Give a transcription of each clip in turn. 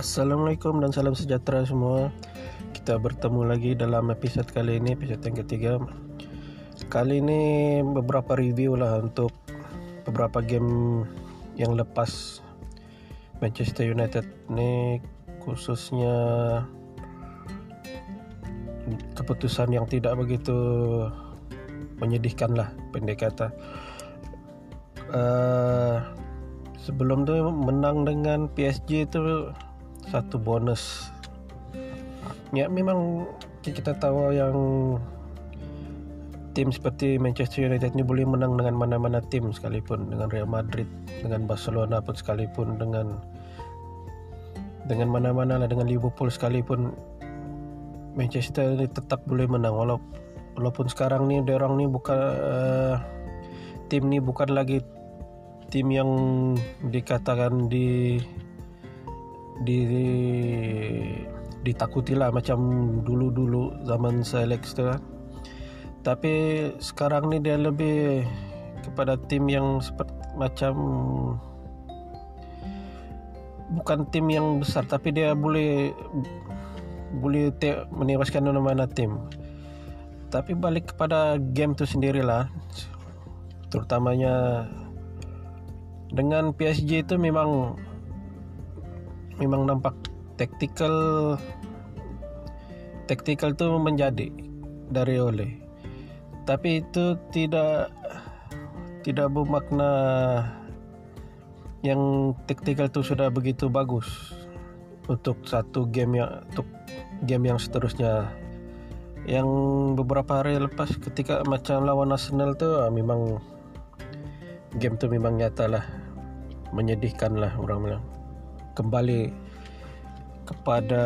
Assalamualaikum dan salam sejahtera semua. Kita bertemu lagi dalam episod kali ini Episod yang ketiga. Kali ini beberapa review lah untuk beberapa game yang lepas Manchester United ini khususnya keputusan yang tidak begitu menyedihkan lah pendek kata. Uh, sebelum tu menang dengan PSG itu satu bonus. Ya memang kita tahu yang tim seperti Manchester United ini boleh menang dengan mana-mana tim sekalipun dengan Real Madrid dengan Barcelona pun sekalipun dengan dengan mana-mana lah dengan Liverpool sekalipun. Manchester ini tetap boleh menang walaupun walaupun sekarang ni orang ni bukan uh, tim ni bukan lagi tim yang dikatakan di di, di ditakuti lah macam dulu-dulu zaman Selex tu. Tapi sekarang ni dia lebih kepada tim yang seperti macam bukan tim yang besar tapi dia boleh boleh te- menewaskan mana-mana tim. Tapi balik kepada game tu sendirilah terutamanya dengan PSG itu memang memang nampak tactical tactical tu menjadi dari oleh. Tapi itu tidak tidak bermakna yang tactical tu sudah begitu bagus untuk satu game yang untuk game yang seterusnya. Yang beberapa hari lepas ketika macam lawan Arsenal tu ah, memang game tu memang nyata lah menyedihkan lah orang bilang kembali kepada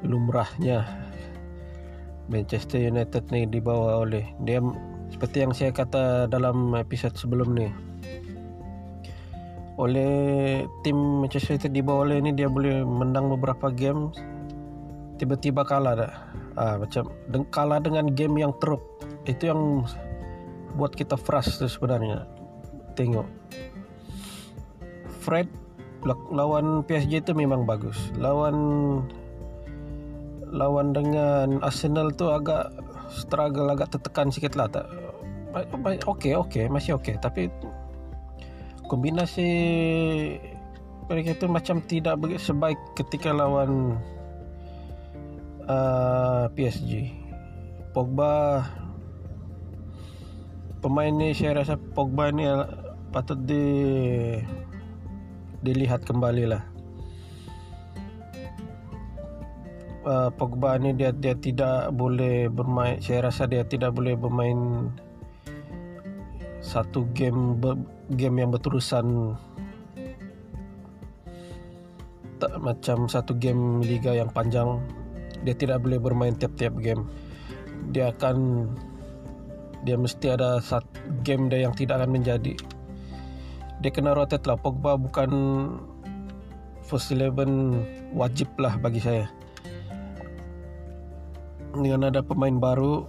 lumrahnya Manchester United ni dibawa oleh dia. Seperti yang saya kata dalam episod sebelum ni oleh tim Manchester United dibawa oleh ni dia boleh menang beberapa game tiba-tiba kalah. Dah ah, macam kalah dengan game yang teruk. Itu yang buat kita frust sebenarnya. Tengok. Fred lawan PSG itu memang bagus. Lawan lawan dengan Arsenal tu agak struggle agak tertekan sikit lah tak. Okey okey masih okey tapi kombinasi mereka itu macam tidak sebaik ketika lawan uh, PSG. Pogba pemain ni saya rasa Pogba ni patut di dilihat kembali lah. Uh, Pogba ni dia dia tidak boleh bermain saya rasa dia tidak boleh bermain satu game ber, game yang berterusan. Tak macam satu game liga yang panjang dia tidak boleh bermain tiap-tiap game. Dia akan dia mesti ada satu game dia yang tidak akan menjadi dia kena rotate lah. Pogba bukan first eleven wajib lah bagi saya. Dengan ada pemain baru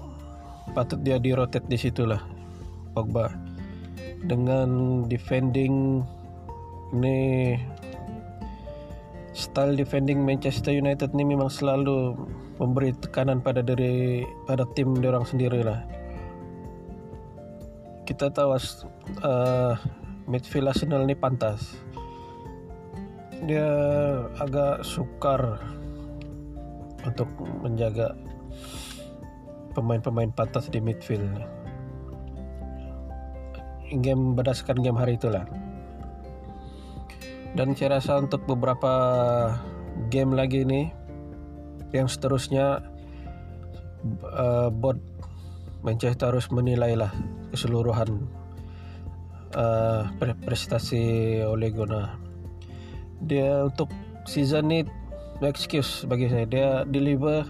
patut dia di rotate di situ lah Pogba. Dengan defending ni style defending Manchester United ni memang selalu memberi tekanan pada dari pada tim orang sendiri lah. Kita tahu uh, midfield Arsenal ni pantas. Dia agak sukar untuk menjaga pemain-pemain pantas di midfield. Game berdasarkan game hari itulah. Dan saya rasa untuk beberapa game lagi ini yang seterusnya uh, bot Manchester harus menilai lah keseluruhan uh, prestasi Ole Gunnar. Dia untuk season ni no excuse bagi saya. Dia deliver,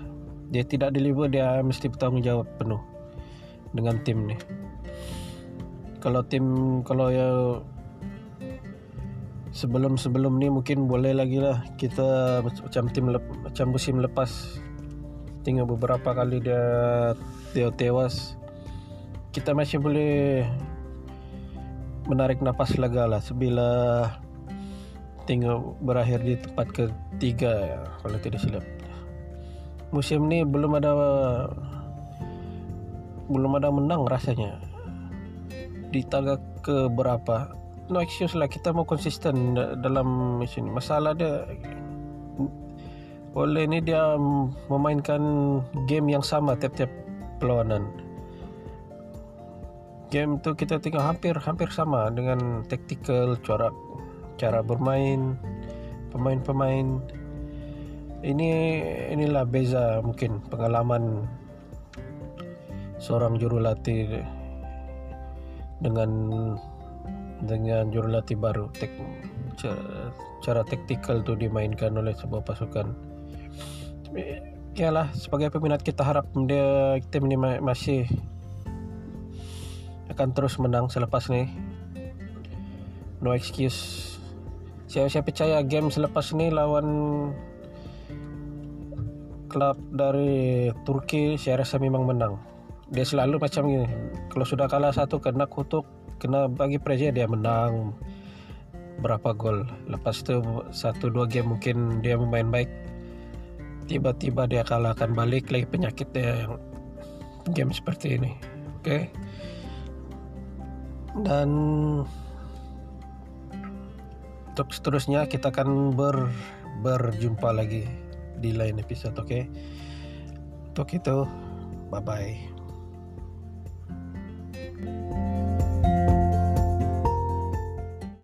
dia tidak deliver dia mesti bertanggungjawab penuh dengan tim ni. Kalau tim kalau ya sebelum sebelum ni mungkin boleh lagi lah kita macam tim lep, macam musim lepas tinggal beberapa kali dia dia tewas kita masih boleh menarik nafas lega lah. Sebila tinggal berakhir di tempat ketiga ya, kalau tidak silap. Musim ini belum ada belum ada menang rasanya. Di tangga ke berapa no excuse lah kita mau konsisten dalam sini masalah dia oleh ini dia memainkan game yang sama tiap-tiap perlawanan game tu kita tengok hampir hampir sama dengan tactical cara cara bermain pemain-pemain. Ini inilah beza mungkin pengalaman seorang jurulatih dengan dengan jurulatih baru. Tek, cara, cara taktikal tu dimainkan oleh sebuah pasukan. Ya lah sebagai peminat kita harap dia ini masih akan terus menang selepas ni no excuse. Saya, saya percaya game selepas ni lawan klub dari Turki saya rasa memang menang. Dia selalu macam ini kalau sudah kalah satu kena kutuk kena bagi pressure dia menang. Berapa gol? Lepas itu satu dua game mungkin dia memain baik. Tiba-tiba dia kalahkan balik lagi penyakit dia yang game seperti ini. Oke? okay? Dan untuk seterusnya kita akan ber berjumpa lagi di lain episode oke okay? untuk itu bye bye